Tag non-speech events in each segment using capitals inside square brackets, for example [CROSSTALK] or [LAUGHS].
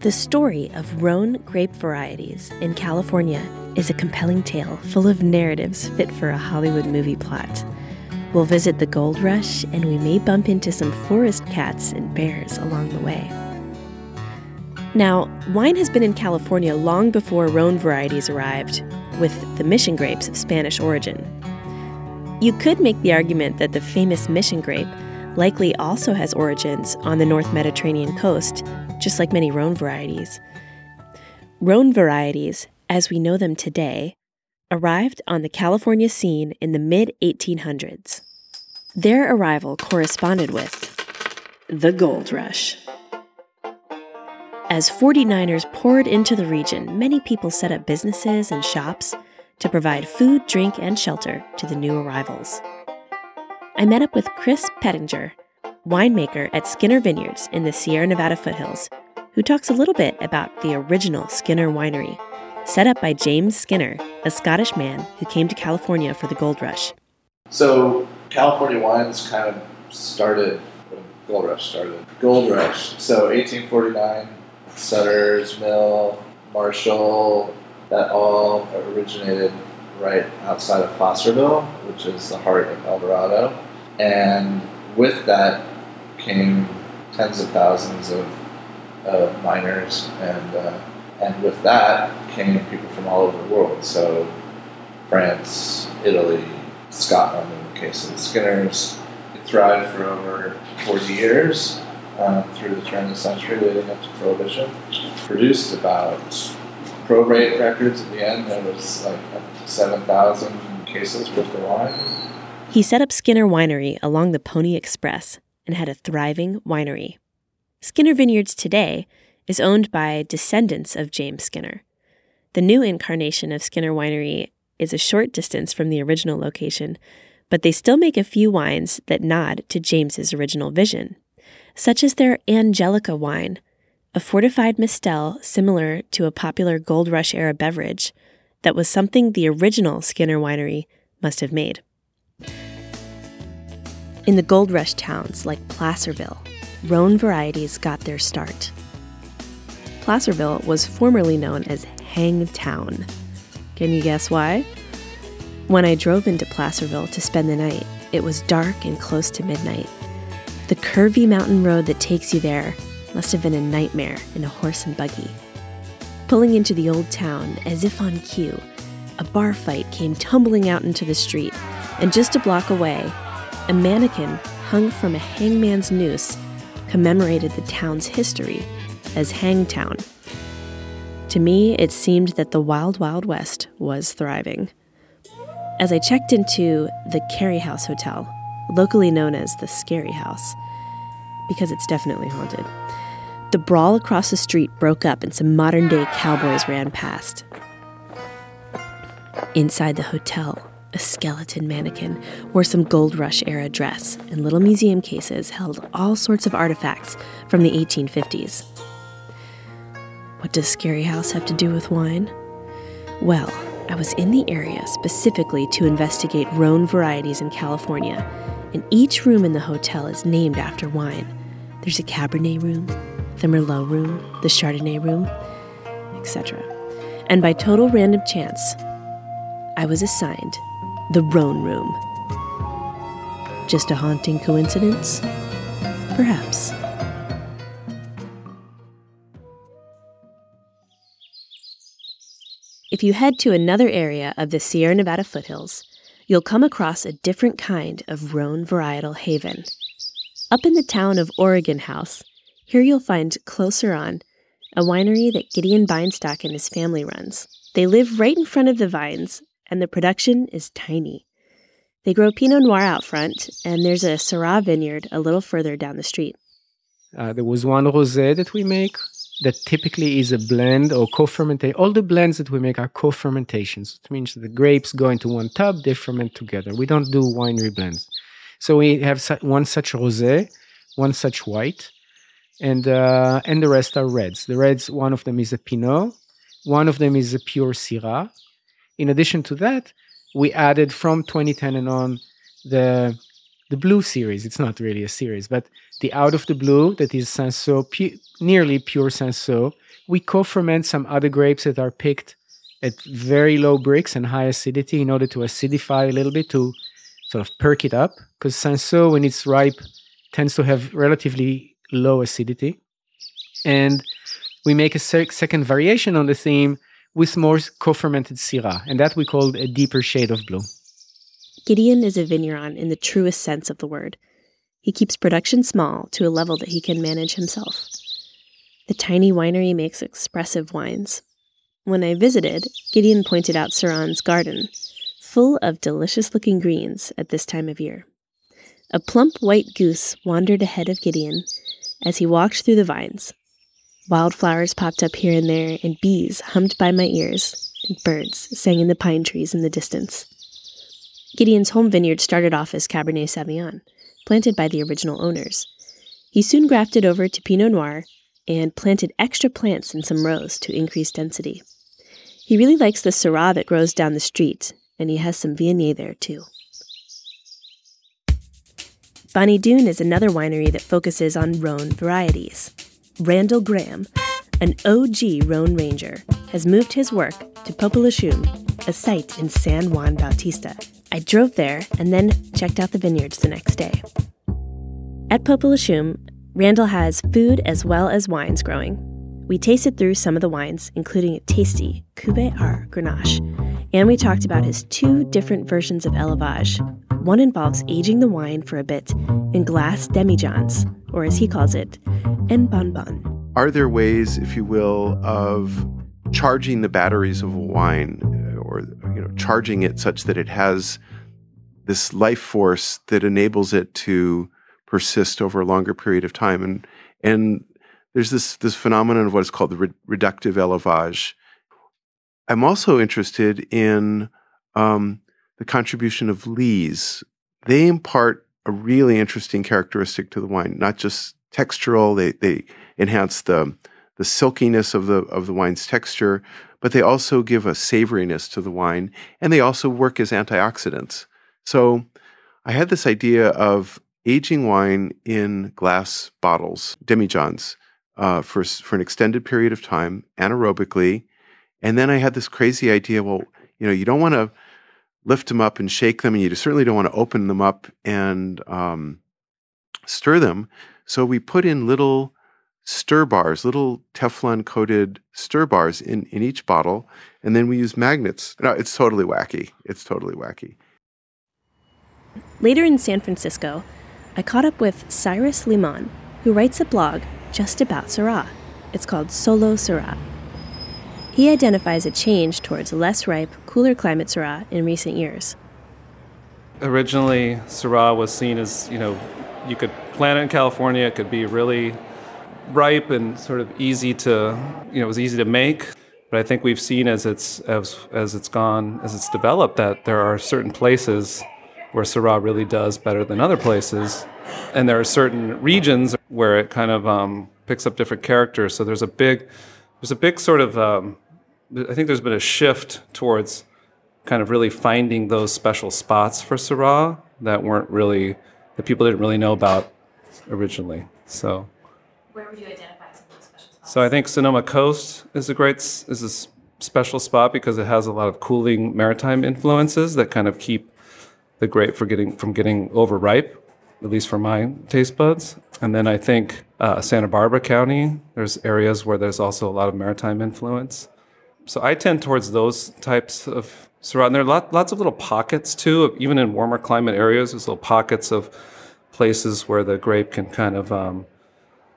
The story of Rhone grape varieties in California is a compelling tale full of narratives fit for a Hollywood movie plot. We'll visit the gold rush and we may bump into some forest cats and bears along the way. Now, wine has been in California long before Rhone varieties arrived, with the mission grapes of Spanish origin. You could make the argument that the famous mission grape likely also has origins on the North Mediterranean coast just like many Rhone varieties. Rhone varieties, as we know them today, arrived on the California scene in the mid 1800s. Their arrival corresponded with the gold rush. As 49ers poured into the region, many people set up businesses and shops to provide food, drink, and shelter to the new arrivals. I met up with Chris Pittenger, winemaker at Skinner Vineyards in the Sierra Nevada foothills, who talks a little bit about the original Skinner Winery, set up by James Skinner, a Scottish man who came to California for the gold rush. So, California wines kind of started when gold rush started. Gold rush. So, 1849, Sutter's Mill, Marshall, that all originated right outside of Placerville, which is the heart of El Dorado. And with that came tens of thousands of, of miners, and uh, and with that came people from all over the world. So France, Italy, Scotland, in the case of the Skinners, it thrived for over 40 years um, through the turn of the century, leading up to Prohibition. Produced about probate records at the end. There was like 7,000 cases worth of wine. He set up Skinner Winery along the Pony Express and had a thriving winery. Skinner Vineyards today is owned by descendants of James Skinner. The new incarnation of Skinner Winery is a short distance from the original location, but they still make a few wines that nod to James's original vision, such as their Angelica wine, a fortified mistel similar to a popular Gold Rush era beverage that was something the original Skinner Winery must have made. In the gold rush towns like Placerville, Rhone varieties got their start. Placerville was formerly known as Hangtown. Can you guess why? When I drove into Placerville to spend the night, it was dark and close to midnight. The curvy mountain road that takes you there must have been a nightmare in a horse and buggy. Pulling into the old town as if on cue, a bar fight came tumbling out into the street, and just a block away, a mannequin hung from a hangman's noose commemorated the town's history as Hangtown. To me, it seemed that the Wild Wild West was thriving. As I checked into the Cary House Hotel, locally known as the Scary House, because it's definitely haunted, the brawl across the street broke up and some modern day cowboys ran past. Inside the hotel, a skeleton mannequin wore some gold rush era dress, and little museum cases held all sorts of artifacts from the 1850s. What does Scary House have to do with wine? Well, I was in the area specifically to investigate Rhone varieties in California, and each room in the hotel is named after wine. There's a Cabernet room, the Merlot room, the Chardonnay room, etc. And by total random chance, I was assigned the Rhone room. Just a haunting coincidence? Perhaps. If you head to another area of the Sierra Nevada foothills, you'll come across a different kind of Rhone varietal haven. Up in the town of Oregon House, here you'll find Clos Saron, a winery that Gideon Beinstock and his family runs. They live right in front of the vines, and the production is tiny. They grow Pinot Noir out front, and there's a Syrah vineyard a little further down the street. Uh, there was one rosé that we make that typically is a blend or co-fermentation. All the blends that we make are co-fermentations. It means the grapes go into one tub, they ferment together. We don't do winery blends. So we have one such rosé, one such white, and uh, and the rest are reds. The reds, one of them is a Pinot, one of them is a pure Syrah. In addition to that, we added from 2010 and on the the blue series. It's not really a series, but the out of the blue that is Cinsault, pu- nearly pure Cinsault. We co-ferment some other grapes that are picked at very low Brix and high acidity in order to acidify a little bit to sort of perk it up. Because Cinsault, when it's ripe, tends to have relatively low acidity. And we make a sec- second variation on the theme with more co-fermented Syrah, and that we call a deeper shade of blue. Gideon is a vigneron in the truest sense of the word. He keeps production small to a level that he can manage himself. The tiny winery makes expressive wines. When I visited, Gideon pointed out Syrah's garden, full of delicious looking greens at this time of year. A plump white goose wandered ahead of Gideon as he walked through the vines. Wildflowers popped up here and there, and bees hummed by my ears, and birds sang in the pine trees in the distance. Gideon's home vineyard started off as Cabernet Sauvignon, planted by the original owners. He soon grafted over to Pinot Noir and planted extra plants in some rows to increase density. He really likes the Syrah that grows down the street, and he has some Viognier there too. Bonny Doon is another winery that focuses on Rhone varieties. Randall Grahm, an OG Rhone Ranger, has moved his work to Popelouchum, a site in San Juan Bautista. I drove there and then checked out the vineyards the next day. At Popelouchum, Randall has food as well as wines growing. We tasted through some of the wines, including a tasty Cuvée Art Grenache, and we talked about his two different versions of élevage. One involves aging the wine for a bit in glass demijohns, or as he calls it, en bonbon. Are there ways, if you will, of charging the batteries of a wine uh, or you know charging it such that it has this life force that enables it to persist over a longer period of time and and there's this this phenomenon of what is called the re- reductive élevage. I'm also interested in um, the contribution of lees. They impart a really interesting characteristic to the wine, not just textural. They they enhance the the silkiness of the of the wine's texture, but they also give a savoriness to the wine, and they also work as antioxidants. So, I had this idea of aging wine in glass bottles, demijohns, uh, for for an extended period of time, anaerobically, and then I had this crazy idea. Well, you know, you don't want to lift them up and shake them, and you certainly don't want to open them up and um, stir them. So we put in little stir bars, little Teflon coated stir bars in, in each bottle, and then we use magnets. No, it's totally wacky. It's totally wacky. Later in San Francisco, I caught up with Cyrus Limon, who writes a blog just about Syrah. It's called Solo Syrah. He identifies a change towards less ripe, cooler climate Syrah in recent years. Originally, Syrah was seen as, you know, you could plant it in California, it could be really ripe and sort of easy to, you know, it was easy to make. But I think we've seen as it's as as it's gone as it's developed that there are certain places where Syrah really does better than other places, and there are certain regions where it kind of um, picks up different characters. So there's a big there's a big sort of um, I think there's been a shift towards kind of really finding those special spots for Syrah that weren't really that people didn't really know about originally. So where would you identify some of those special spots? So I think Sonoma Coast is a great is a special spot because it has a lot of cooling maritime influences that kind of keep the grape for getting from getting overripe, at least for my taste buds. And then I think uh, Santa Barbara County, there's areas where there's also a lot of maritime influence. So I tend towards those types of Syrah. And there are lot, lots of little pockets too, even in warmer climate areas. There's little pockets of places where the grape can kind of, um,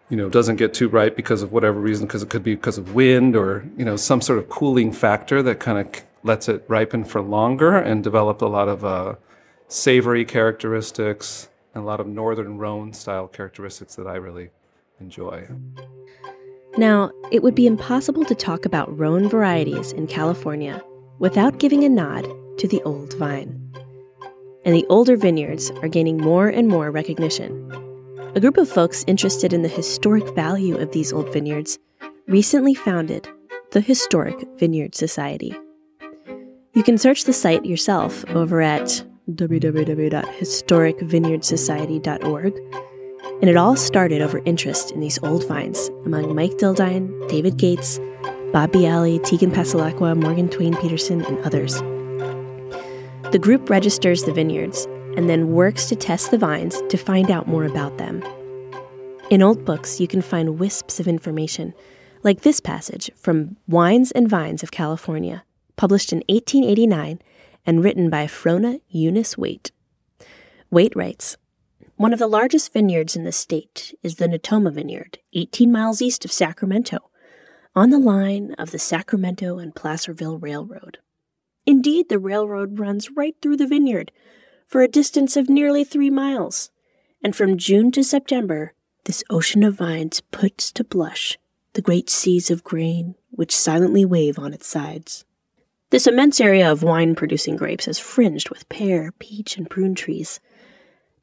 you know, doesn't get too ripe because of whatever reason, because it could be because of wind or you know some sort of cooling factor that kind of lets it ripen for longer and develop a lot of uh, savory characteristics and a lot of northern Rhone style characteristics that I really enjoy. Now, it would be impossible to talk about Rhone varieties in California without giving a nod to the old vine. And the older vineyards are gaining more and more recognition. A group of folks interested in the historic value of these old vineyards recently founded the Historic Vineyard Society. You can search the site yourself over at www.historicvineyardsociety.org and it all started over interest in these old vines among Mike Dildine, David Gates, Bob Biale, Tegan Passalacqua, Morgan Twain Peterson, and others. The group registers the vineyards and then works to test the vines to find out more about them. In old books, you can find wisps of information, like this passage from Wines and Vines of California, published in 1889 and written by Frona Eunice Waite. Waite writes one of the largest vineyards in the state is the Natoma Vineyard, 18 miles east of Sacramento, on the line of the Sacramento and Placerville Railroad. Indeed, the railroad runs right through the vineyard for a distance of nearly three miles, and from June to September, this ocean of vines puts to blush the great seas of grain which silently wave on its sides. This immense area of wine producing grapes is fringed with pear, peach, and prune trees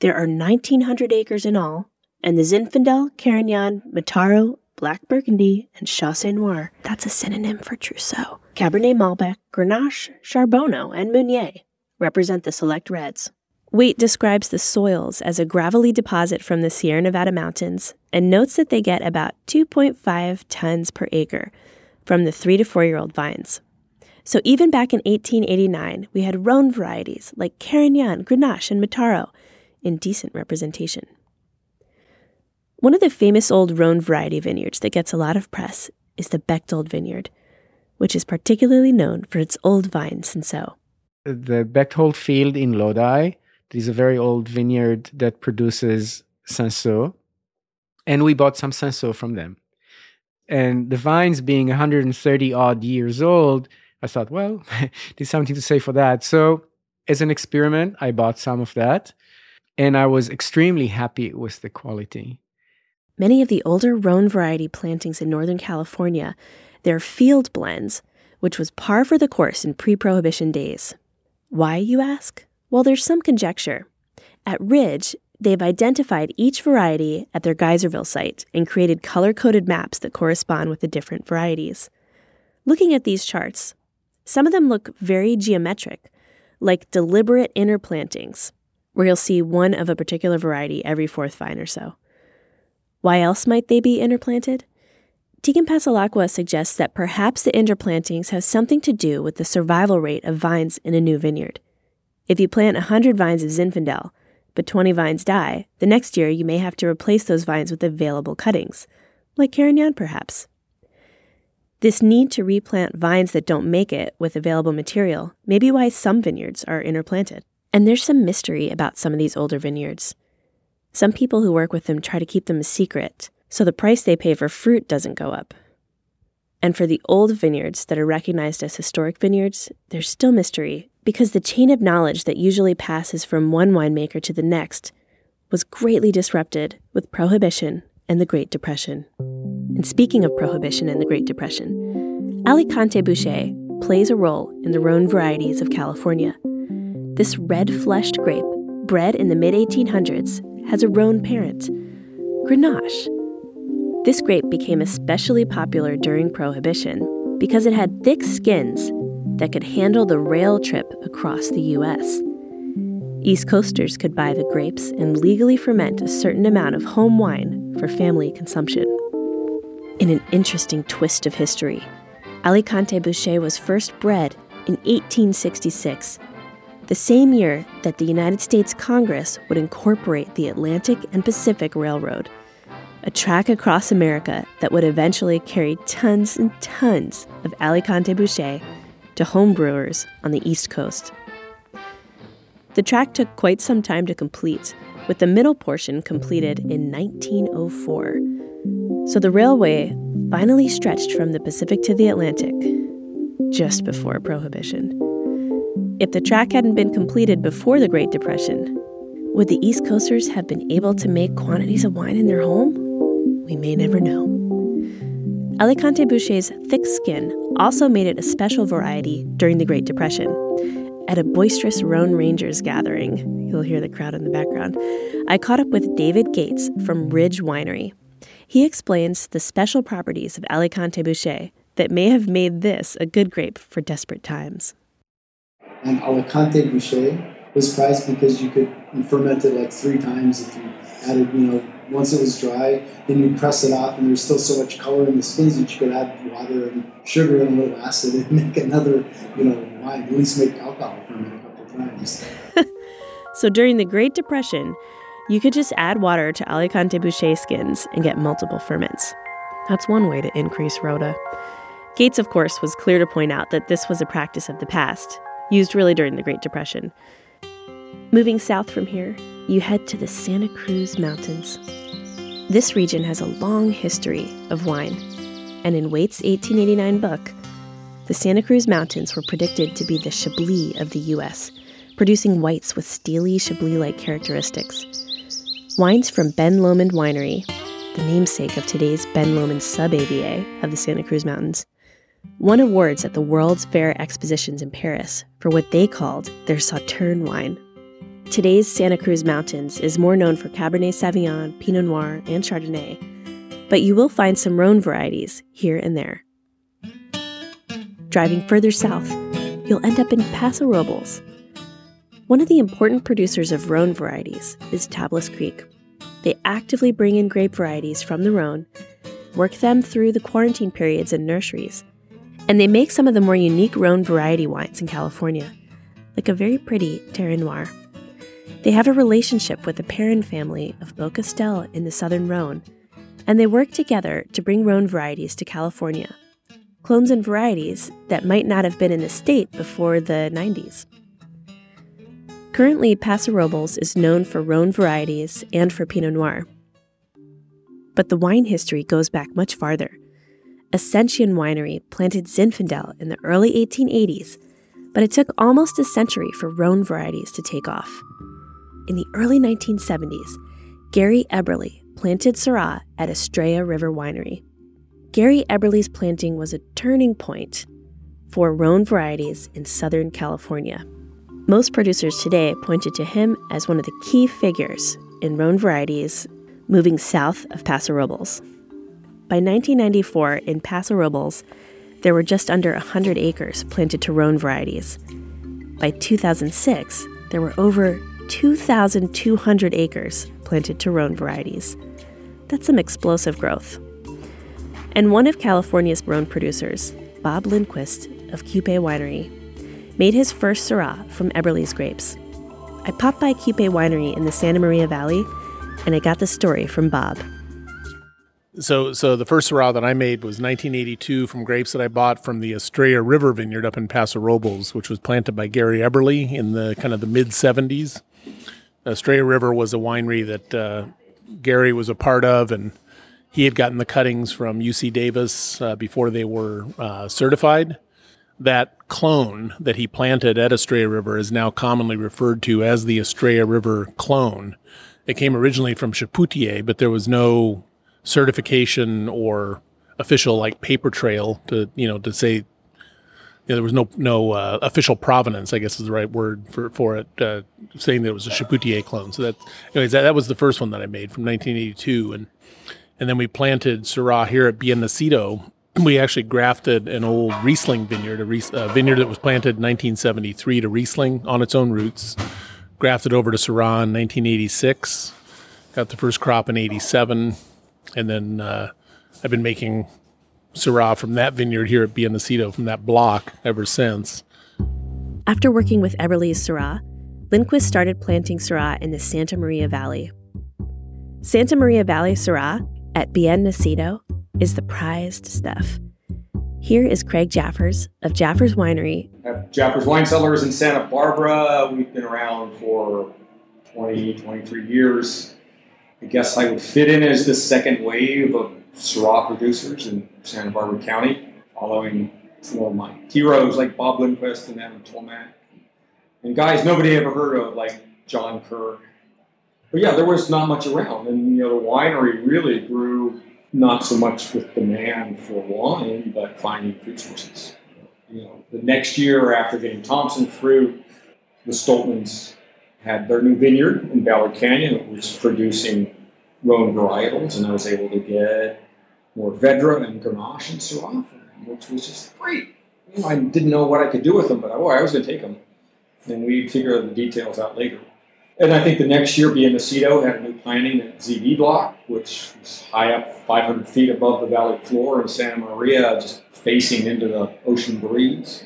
there are 1,900 acres in all, and the Zinfandel, Carignan, Mataro, Black Burgundy, and Chauché Noir, that's a synonym for Trousseau, Cabernet Malbec, Grenache, Charbono, and Meunier represent the select reds. Waite describes the soils as a gravelly deposit from the Sierra Nevada mountains and notes that they get about 2.5 tons per acre from the three to four year old vines. So even back in 1889, we had Rhone varieties like Carignan, Grenache, and Mataro in decent representation. One of the famous old Rhone variety vineyards that gets a lot of press is the Bechtold Vineyard, which is particularly known for its old vines and so. The Bechtold field in Lodi is a very old vineyard that produces Cinsault, and we bought some Cinsault from them. And the vines being 130 odd years old, I thought, well, [LAUGHS] there's something to say for that. So, as an experiment, I bought some of that and I was extremely happy with the quality. Many of the older Rhone variety plantings in Northern California, they're field blends, which was par for the course in pre prohibition days. Why, you ask? Well, there's some conjecture. At Ridge, they've identified each variety at their Geyserville site and created color coded maps that correspond with the different varieties. Looking at these charts, some of them look very geometric, like deliberate interplantings, where you'll see one of a particular variety every fourth vine or so. Why else might they be interplanted? Tegan Passalacqua suggests that perhaps the interplantings have something to do with the survival rate of vines in a new vineyard. If you plant 100 vines of Zinfandel, but 20 vines die, the next year you may have to replace those vines with available cuttings, like Carignan perhaps. This need to replant vines that don't make it with available material may be why some vineyards are interplanted. And there's some mystery about some of these older vineyards. Some people who work with them try to keep them a secret, so the price they pay for fruit doesn't go up. And for the old vineyards that are recognized as historic vineyards, there's still mystery because the chain of knowledge that usually passes from one winemaker to the next was greatly disrupted with Prohibition and the Great Depression. And speaking of Prohibition and the Great Depression, Alicante Bouschet plays a role in the Rhone varieties of California. This red fleshed grape, bred in the mid 1800s, has a Rhone parent, Grenache. This grape became especially popular during Prohibition because it had thick skins that could handle the rail trip across the U.S. East Coasters could buy the grapes and legally ferment a certain amount of home wine for family consumption. In an interesting twist of history, Alicante Bouschet was first bred in 1866, the same year that the United States Congress would incorporate the Atlantic and Pacific Railroad, a track across America that would eventually carry tons and tons of Alicante Bouschet to homebrewers on the East Coast. The track took quite some time to complete, with the middle portion completed in 1904. So the railway finally stretched from the Pacific to the Atlantic, just before Prohibition. If the track hadn't been completed before the Great Depression, would the East Coasters have been able to make quantities of wine in their home? We may never know. Alicante Bouschet's thick skin also made it a special variety during the Great Depression at a boisterous Rhone Rangers gathering. You'll hear the crowd in the background. I caught up with David Gates from Ridge Winery. He explains the special properties of Alicante Bouschet that may have made this a good grape for desperate times. And Alicante Bouschet was prized because you could ferment it like three times if you added, you know, once it was dry, then you press it off, and there's still so much color in the skins that you could add water and sugar and a little acid and [LAUGHS] make another, you know, wine. At least make alcohol from it a couple times. [LAUGHS] so during the Great Depression, you could just add water to Alicante Bouschet skins and get multiple ferments. That's one way to increase rota. Gates, of course, was clear to point out that this was a practice of the past, used really during the Great Depression. Moving south from here, you head to the Santa Cruz Mountains. This region has a long history of wine, and in Waite's 1889 book, the Santa Cruz Mountains were predicted to be the Chablis of the U.S., producing whites with steely Chablis like characteristics. Wines from Ben Lomond Winery, the namesake of today's Ben Lomond sub AVA of the Santa Cruz Mountains, won awards at the World's Fair expositions in Paris for what they called their Sauterne wine. Today's Santa Cruz Mountains is more known for Cabernet Sauvignon, Pinot Noir, and Chardonnay, but you will find some Rhone varieties here and there. Driving further south, you'll end up in Paso Robles. One of the important producers of Rhone varieties is Tablas Creek. They actively bring in grape varieties from the Rhone, work them through the quarantine periods in nurseries, and they make some of the more unique Rhone variety wines in California, like a very pretty Terret Noir. They have a relationship with the Perrin family of Beaucastel in the southern Rhone, and they work together to bring Rhone varieties to California clones and varieties that might not have been in the state before the 90s. Currently, Paso Robles is known for Rhone varieties and for Pinot Noir. But the wine history goes back much farther. Ascension Winery planted Zinfandel in the early 1880s, but it took almost a century for Rhone varieties to take off. In the early 1970s, Gary Eberle planted Syrah at Estrella River Winery. Gary Eberle's planting was a turning point for Rhone varieties in Southern California. Most producers today pointed to him as one of the key figures in Rhone varieties moving south of Paso Robles. By 1994, in Paso Robles, there were just under 100 acres planted to Rhone varieties. By 2006, there were over 2,200 acres planted to Rhone varieties. That's some explosive growth and one of California's Rhone producers, Bob Lindquist of Qupe Winery, made his first Syrah from Eberle's grapes. I popped by Qupe Winery in the Santa Maria Valley, and I got the story from Bob. So, so the first Syrah that I made was 1982 from grapes that I bought from the Estrella River Vineyard up in Paso Robles, which was planted by Gary Eberle in the kind of the mid 70s. Estrella River was a winery that uh, Gary was a part of, and he had gotten the cuttings from UC Davis uh, before they were uh, certified. That clone that he planted at Estrella River is now commonly referred to as the Estrella River clone. It came originally from Chapoutier, but there was no certification or official like paper trail to you know to say you know, there was no no uh, official provenance, I guess is the right word for for it, uh, saying that it was a Chapoutier clone. So that, anyways, that, that was the first one that I made from 1982, and and then we planted Syrah here at Bien Nacido we actually grafted an old Riesling vineyard, a, Ries- a vineyard that was planted in 1973 to Riesling on its own roots, grafted over to Syrah in 1986, got the first crop in 87, and then uh, I've been making Syrah from that vineyard here at Bien Nacido from that block ever since. After working with Eberle's Syrah, Lindquist started planting Syrah in the Santa Maria Valley. Santa Maria Valley Syrah at Bien Nacido is the prized stuff. Here is Craig Jaffurs of Jaffurs Winery. At Jaffurs Wine Cellars in Santa Barbara. We've been around for 20, 23 years. I guess I would fit in as the second wave of Syrah producers in Santa Barbara County, following some of my heroes like Bob Lindquist and Adam Tolmach. And guys nobody ever heard of, like John Kerr. But yeah, there was not much around. And, you know, the winery really grew not so much with demand for wine, but finding fruit sources. You know, the next year after getting Thompson fruit, the Stolpmans had their new vineyard in Ballard Canyon. It was producing Rhone varietals, and I was able to get more Vedra and Grenache and Syrah from them, which was just great. You know, I didn't know what I could do with them, but oh, I was going to take them. And we'd figure the details out later. And I think the next year, Bien Nacido had a new planting at ZB Block, which was high up 500 feet above the valley floor in Santa Maria, just facing into the ocean breeze.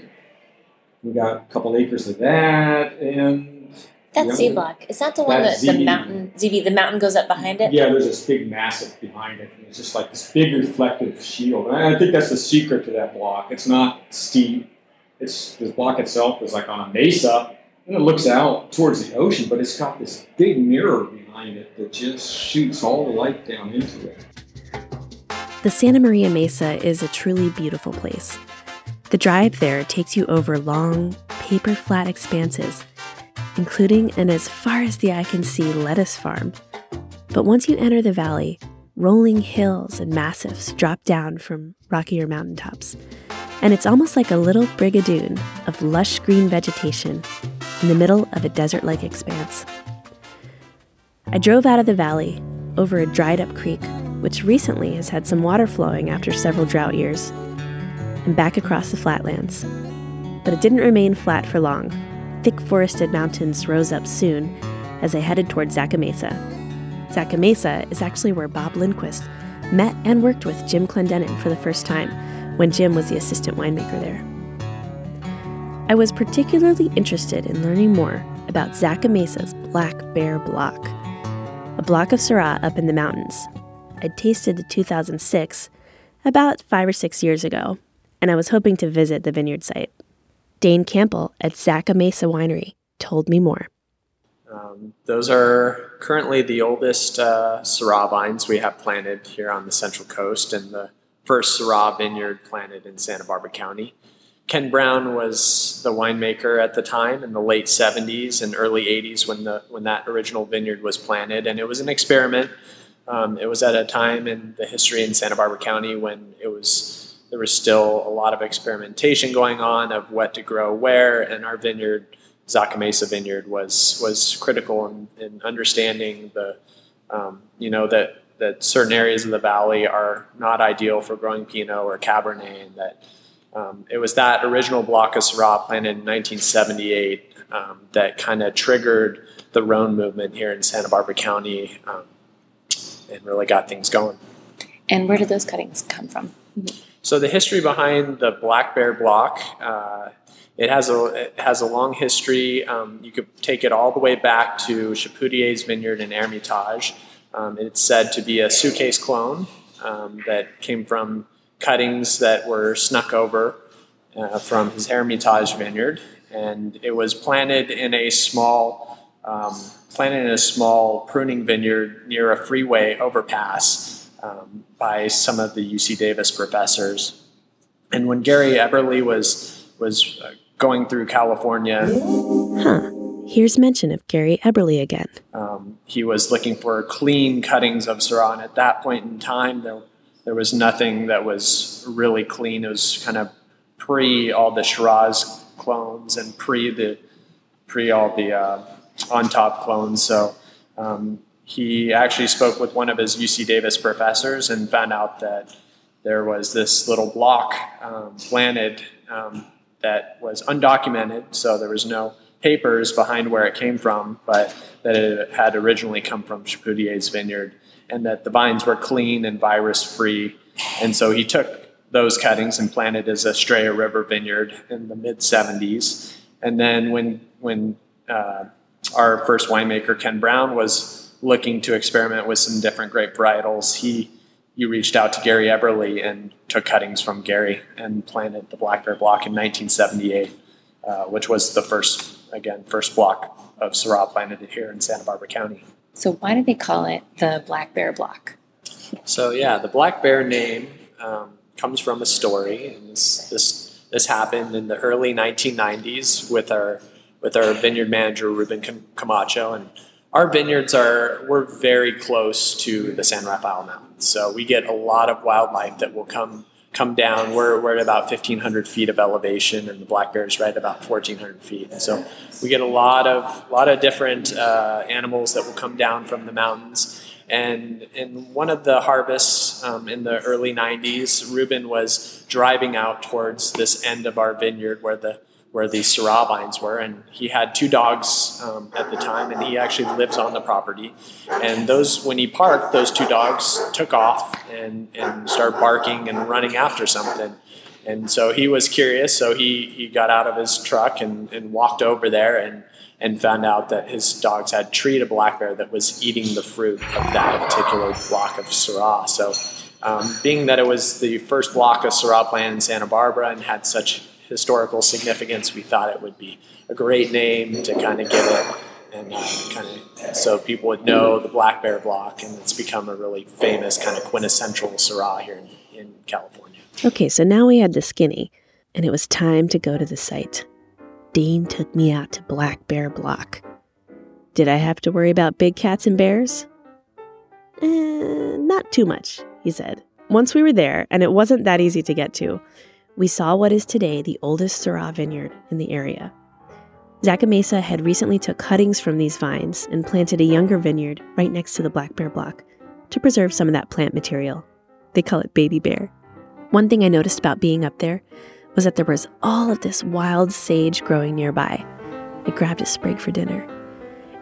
We got a couple acres of that, and That's Z Block. Is that the one that That's the mountain ZB the mountain goes up behind it? yeah, there's this big massive behind it. And it's just like this big reflective shield. And I think that's the secret to that block. It's not steep. It's the block itself is like on a mesa, and it looks out towards the ocean, but it's got this big mirror behind it that just shoots all the light down into it. The Santa Maria Mesa is a truly beautiful place. The drive there takes you over long, paper flat expanses, including an as far as the eye can see lettuce farm. But once you enter the valley, rolling hills and massifs drop down from rockier mountaintops. And it's almost like a little brigadoon of lush green vegetation in the middle of a desert like expanse. I drove out of the valley over a dried up creek, which recently has had some water flowing after several drought years, and back across the flatlands. But it didn't remain flat for long. Thick forested mountains rose up soon as I headed towards Zaca Mesa. Zaca Mesa is actually where Bob Lindquist met and worked with Jim Clendenin for the first time when Jim was the assistant winemaker there. I was particularly interested in learning more about Zaca Mesa's Black Bear Block, a block of Syrah up in the mountains. I'd tasted the 2006 about five or six years ago, and I was hoping to visit the vineyard site. Dane Campbell at Zaca Mesa Winery told me more. Um, those are currently the oldest uh, Syrah vines we have planted here on the Central Coast, and the first Syrah vineyard planted in Santa Barbara County. Ken Brown was the winemaker at the time in the late 70s and early 80s when the when that original vineyard was planted, and it was an experiment. Um, it was at a time in the history in Santa Barbara County when it was there was still a lot of experimentation going on of what to grow where, and our vineyard, Zaca Mesa Vineyard, was was critical in, in understanding the um, you know that that certain areas of the valley are not ideal for growing Pinot or Cabernet, and that um, it was that original block of Syrah planted in 1978 um, that kind of triggered the Rhone movement here in Santa Barbara County um, and really got things going. And where did those cuttings come from? So the history behind the Black Bear block, uh, it has a it has a long history. Um, you could take it all the way back to Chapoutier's vineyard in Hermitage. Um, it's said to be a suitcase clone um, that came from cuttings that were snuck over uh, from his Hermitage vineyard, and it was planted in a small um, planted in a small pruning vineyard near a freeway overpass um, by some of the UC Davis professors. And when Gary Eberle was was uh, going through California, Huh. Here's mention of Gary Eberle again. um, he was looking for clean cuttings of Syrah. And at that point in time, there there was nothing that was really clean. It was kind of pre all the Shiraz clones and pre the pre all the uh, ENTAV clones. So um, he actually spoke with one of his UC Davis professors and found out that there was this little block um, planted um, that was undocumented, so there was no papers behind where it came from, but that it had originally come from Chapoutier's vineyard, and that the vines were clean and virus free. And so he took those cuttings and planted as Estrella River vineyard in the mid 70s. And then when when uh, our first winemaker Ken Brown was looking to experiment with some different grape varietals, he you reached out to Gary Eberle and took cuttings from Gary and planted the Black Bear block in 1978, uh, which was the first, again, first block of Syrah planted here in Santa Barbara County. So why do they call it the Black Bear Block? So yeah, the Black Bear name um, comes from a story, and this this this happened in the early 1990s with our with our vineyard manager Ruben Camacho, and our vineyards are we're very close to the San Rafael Mountains, so we get a lot of wildlife that will come come down. We're, we're at about 1,500 feet of elevation, and the black bear is right at about 1,400 feet. So we get a lot of lot of different uh, animals that will come down from the mountains. And in one of the harvests um, in the early 90s, Ruben was driving out towards this end of our vineyard where the where the Syrah vines were, and he had two dogs um, at the time, and he actually lives on the property. And those, when he parked, those two dogs took off and, and started barking and running after something. And so he was curious, so he, he got out of his truck and, and walked over there and, and found out that his dogs had treated a black bear that was eating the fruit of that particular block of Syrah. So, um, being that it was the first block of Syrah plant in Santa Barbara and had such historical significance, we thought it would be a great name to kind of give it and uh, kind of so people would know the black bear block, and it's become a really famous kind of quintessential Syrah here in, in California. Okay, so now we had the skinny, and it was time to go to the site. Dean took me out to Black Bear Block. Did I have to worry about big cats and bears? Eh, not too much, he said. Once we were there, and it wasn't that easy to get to, we saw what is today the oldest Syrah vineyard in the area. Zaca Mesa had recently took cuttings from these vines and planted a younger vineyard right next to the black bear block to preserve some of that plant material. They call it baby bear. One thing I noticed about being up there was that there was all of this wild sage growing nearby. I grabbed a sprig for dinner.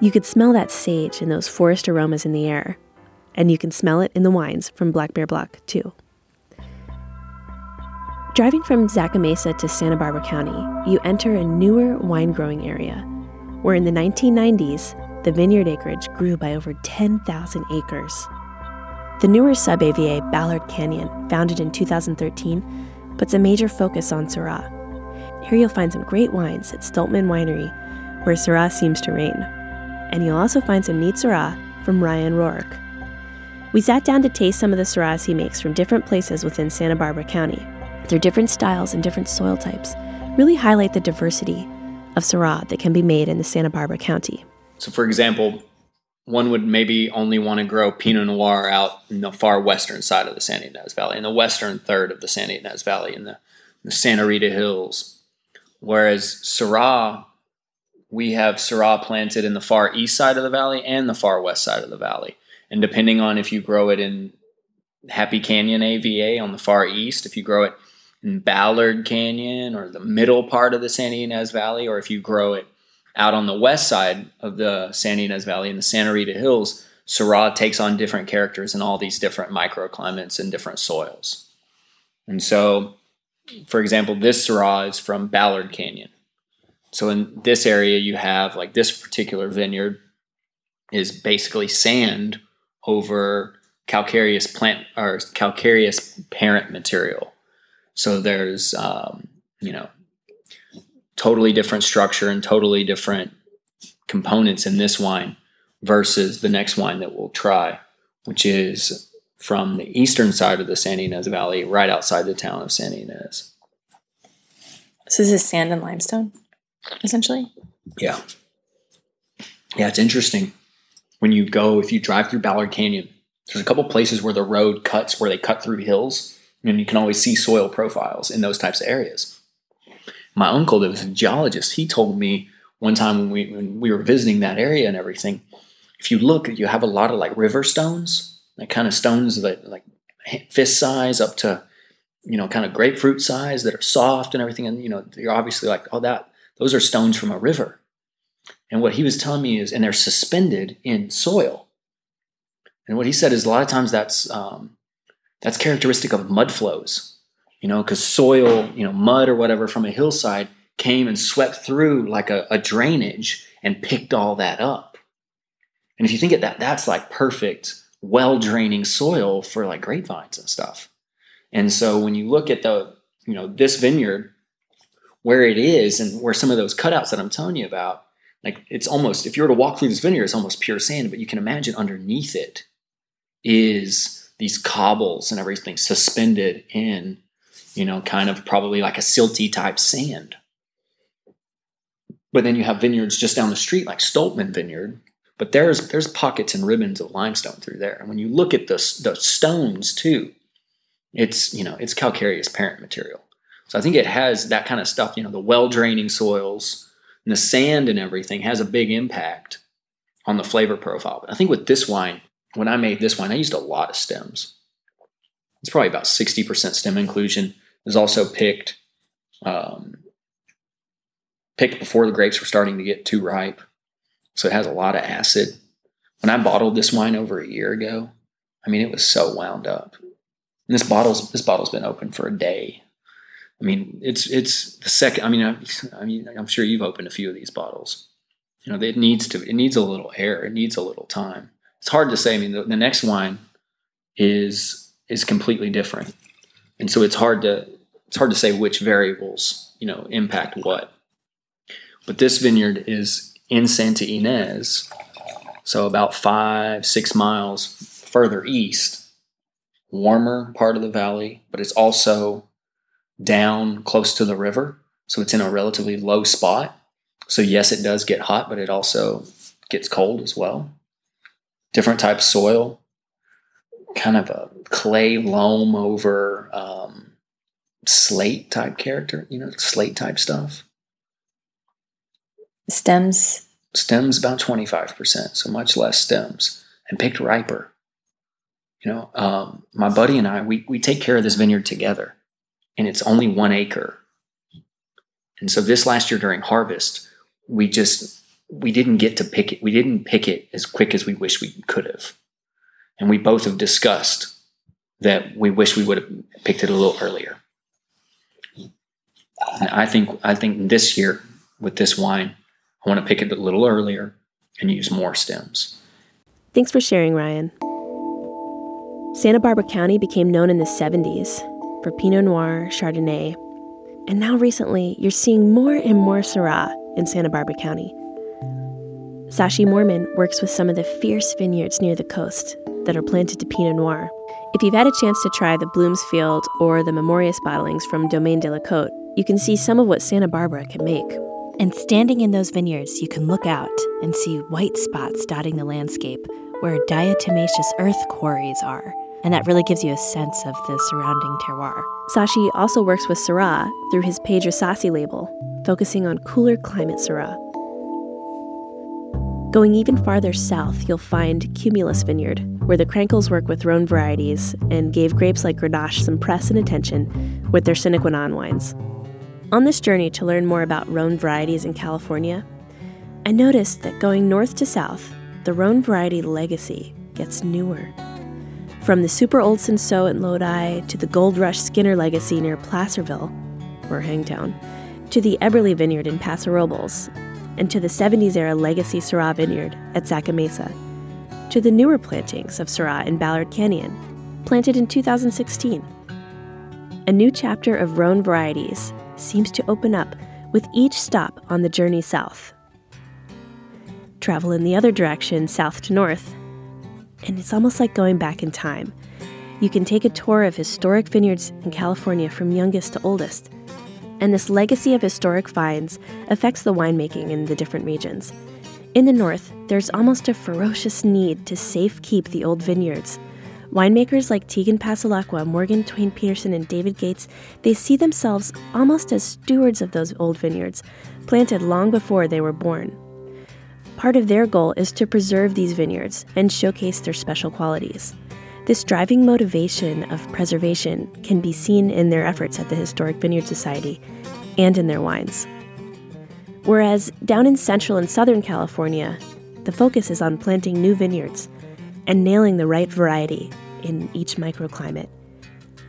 You could smell that sage and those forest aromas in the air, and you can smell it in the wines from Black Bear Block, too. Driving from Zaca Mesa to Santa Barbara County, you enter a newer wine growing area, where in the 1990s, the vineyard acreage grew by over 10,000 acres. The newer sub AVA Ballard Canyon, founded in 2013, puts a major focus on Syrah. Here you'll find some great wines at Stolpman Winery, where Syrah seems to reign. And you'll also find some neat Syrah from Ryan Roark. We sat down to taste some of the Syrahs he makes from different places within Santa Barbara County, their different styles and different soil types really highlight the diversity of Syrah that can be made in the Santa Barbara County. So, for example, one would maybe only want to grow Pinot Noir out in the far western side of the San Ynez Valley, in the western third of the San Ynez Valley, in the, the Santa Rita Hills. Whereas Syrah, we have Syrah planted in the far east side of the valley and the far west side of the valley. And depending on if you grow it in Happy Canyon AVA on the far east, if you grow it Ballard Canyon or the middle part of the Santa Ynez Valley, or if you grow it out on the west side of the Santa Ynez Valley in the Santa Rita Hills, Syrah takes on different characters in all these different microclimates and different soils. And so, for example, this Syrah is from Ballard Canyon. So in this area, you have like this particular vineyard is basically sand over calcareous plant or calcareous parent material. So there's, um, you know, totally different structure and totally different components in this wine versus the next wine that we'll try, which is from the eastern side of the San Ynez Valley, right outside the town of San Ynez. So this is sand and limestone, essentially? Yeah. Yeah, it's interesting. When you go, if you drive through Ballard Canyon, there's a couple places where the road cuts, where they cut through hills and you can always see soil profiles in those types of areas. My uncle, that was a geologist, he told me one time when we when we were visiting that area and everything, if you look, you have a lot of like river stones, like kind of stones that like fist size up to you know, kind of grapefruit size that are soft and everything. And, you know, you're obviously like, oh, that, those are stones from a river. And what he was telling me is, and they're suspended in soil. And what he said is a lot of times that's, um, that's characteristic of mud flows, you know, because soil, you know, mud or whatever from a hillside came and swept through like a, a drainage and picked all that up. And if you think of that, that's like perfect, well draining soil for like grapevines and stuff. And so when you look at the, you know, this vineyard, where it is and where some of those cutouts that I'm telling you about, like it's almost, if you were to walk through this vineyard, it's almost pure sand, but you can imagine underneath it is these cobbles and everything suspended in, you know, kind of probably like a silty type sand. But then you have vineyards just down the street, like Stolpman Vineyard, but there's there's pockets and ribbons of limestone through there. And when you look at the the stones too, it's you know it's calcareous parent material. So I think it has that kind of stuff. You know, the well draining soils and the sand and everything has a big impact on the flavor profile. But I think with this wine, when I made this wine, I used a lot of stems. It's probably about sixty percent stem inclusion. It was also picked um, picked before the grapes were starting to get too ripe, so it has a lot of acid. When I bottled this wine over a year ago, I mean, it was so wound up. And this bottle's this bottle's been open for a day. I mean, it's it's the second. I mean, I, I mean, I'm sure you've opened a few of these bottles. You know, it needs to. It needs a little air. It needs a little time. It's hard to say. I mean, the, the next wine is is completely different, and so it's hard to it's hard to say which variables you know impact what. But this vineyard is in Santa Ynez, so about five six miles further east warmer part of the valley, but it's also down close to the river. So it's in a relatively low spot. So, yes, it does get hot, but it also gets cold as well. Different type of soil, kind of a clay loam over um, slate type character, you know, slate type stuff. Stems? Stems about 25%, so much less stems, and picked riper. You know, um, my buddy and I, we, we take care of this vineyard together, and it's only one acre. And so this last year during harvest, we just we didn't get to pick it. We didn't pick it as quick as we wish we could have. And we both have discussed that we wish we would have picked it a little earlier. And I think I think this year with this wine, I want to pick it a little earlier and use more stems. Thanks for sharing, Ryan. Santa Barbara County became known in the 70s for Pinot Noir, Chardonnay, and now recently you're seeing more and more Syrah in Santa Barbara County. Sashi Moorman works with some of the fierce vineyards near the coast that are planted to Pinot Noir. If you've had a chance to try the Bloom's Field or the Memorious bottlings from Domaine de la Côte, you can see some of what Santa Barbara can make. And standing in those vineyards, you can look out and see white spots dotting the landscape where diatomaceous earth quarries are and that really gives you a sense of the surrounding terroir. Sashi also works with Syrah through his Piedrasassi label, focusing on cooler climate Syrah. Going even farther south, you'll find Cumulus Vineyard, where the Krankls work with Rhone varieties and gave grapes like Grenache some press and attention with their Sine Qua Non wines. On this journey to learn more about Rhone varieties in California, I noticed that going north to south, the Rhone variety legacy gets newer. From the Super Old Cinsault at Lodi to the Gold Rush Skinner legacy near Placerville, or Hangtown, to the Eberle Vineyard in Paso Robles, and to the 70s era legacy Syrah Vineyard at Zaca Mesa, to the newer plantings of Syrah in Ballard Canyon, planted in 2016. A new chapter of Rhone varieties seems to open up with each stop on the journey south. Travel in the other direction, south to north, and it's almost like going back in time. You can take a tour of historic vineyards in California from youngest to oldest. And this legacy of historic vines affects the winemaking in the different regions. In the north, there's almost a ferocious need to safe keep the old vineyards. Winemakers like Tegan Passalacqua, Morgan Twain Peterson, and David Gates, they see themselves almost as stewards of those old vineyards, planted long before they were born. Part of their goal is to preserve these vineyards and showcase their special qualities. This driving motivation of preservation can be seen in their efforts at the Historic Vineyard Society and in their wines. Whereas down in central and southern California, the focus is on planting new vineyards and nailing the right variety in each microclimate.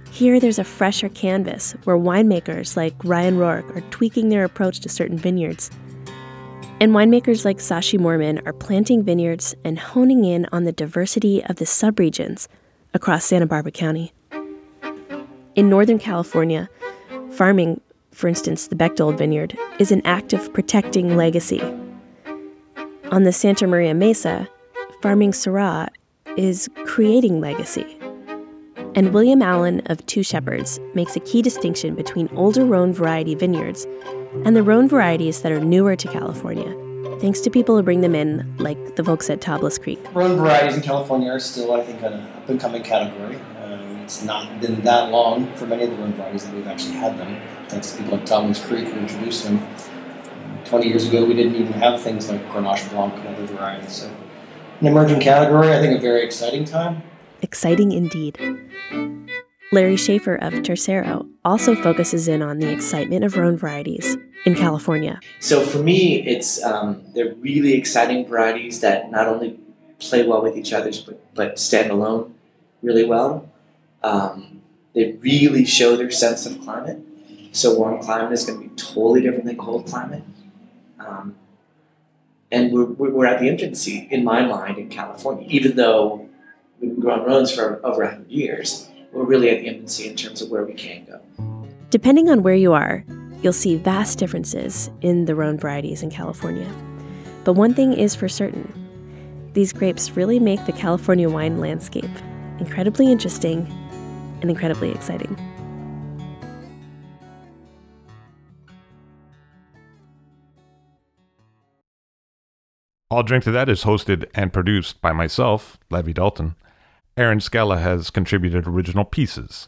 Here, there's a fresher canvas where winemakers like Ryan Roark are tweaking their approach to certain vineyards. And winemakers like Sashi Moorman are planting vineyards and honing in on the diversity of the subregions across Santa Barbara County. In Northern California, farming, for instance, the Bechthold Vineyard, is an act of protecting legacy. On the Santa Maria Mesa, farming Syrah is creating legacy. And William Allen of Two Shepherds makes a key distinction between older Rhone variety vineyards and the Rhone varieties that are newer to California, thanks to people who bring them in, like the folks at Tablas Creek. Rhone varieties in California are still, I think, an up and coming category. Um, it's not been that long for many of the Rhone varieties that we've actually had them, thanks to people like Tablas Creek who introduced them. 20 years ago, we didn't even have things like Grenache Blanc and other varieties. So, an emerging category, I think a very exciting time. Exciting indeed. Larry Schaffer of Tercero also focuses in on the excitement of Rhone varieties in California. So for me, it's um, they're really exciting varieties that not only play well with each other, but, but stand alone really well. Um, they really show their sense of climate. So warm climate is going to be totally different than cold climate. Um, and we're, we're at the infancy, in my mind, in California, even though we've been growing Rhones for over 100 years we're really at the infancy in terms of where we can go. Depending on where you are, you'll see vast differences in the Rhone varieties in California. But one thing is for certain these grapes really make the California wine landscape incredibly interesting and incredibly exciting. I'll Drink to That is hosted and produced by myself, Levi Dalton. Erin Scala has contributed original pieces.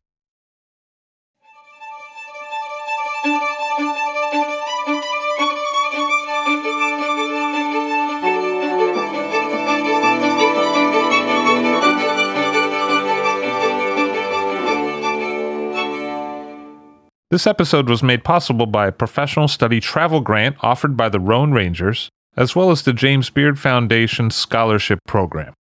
This episode was made possible by a professional study travel grant offered by the Rhone Rangers, as well as the James Beard Foundation Scholarship Program.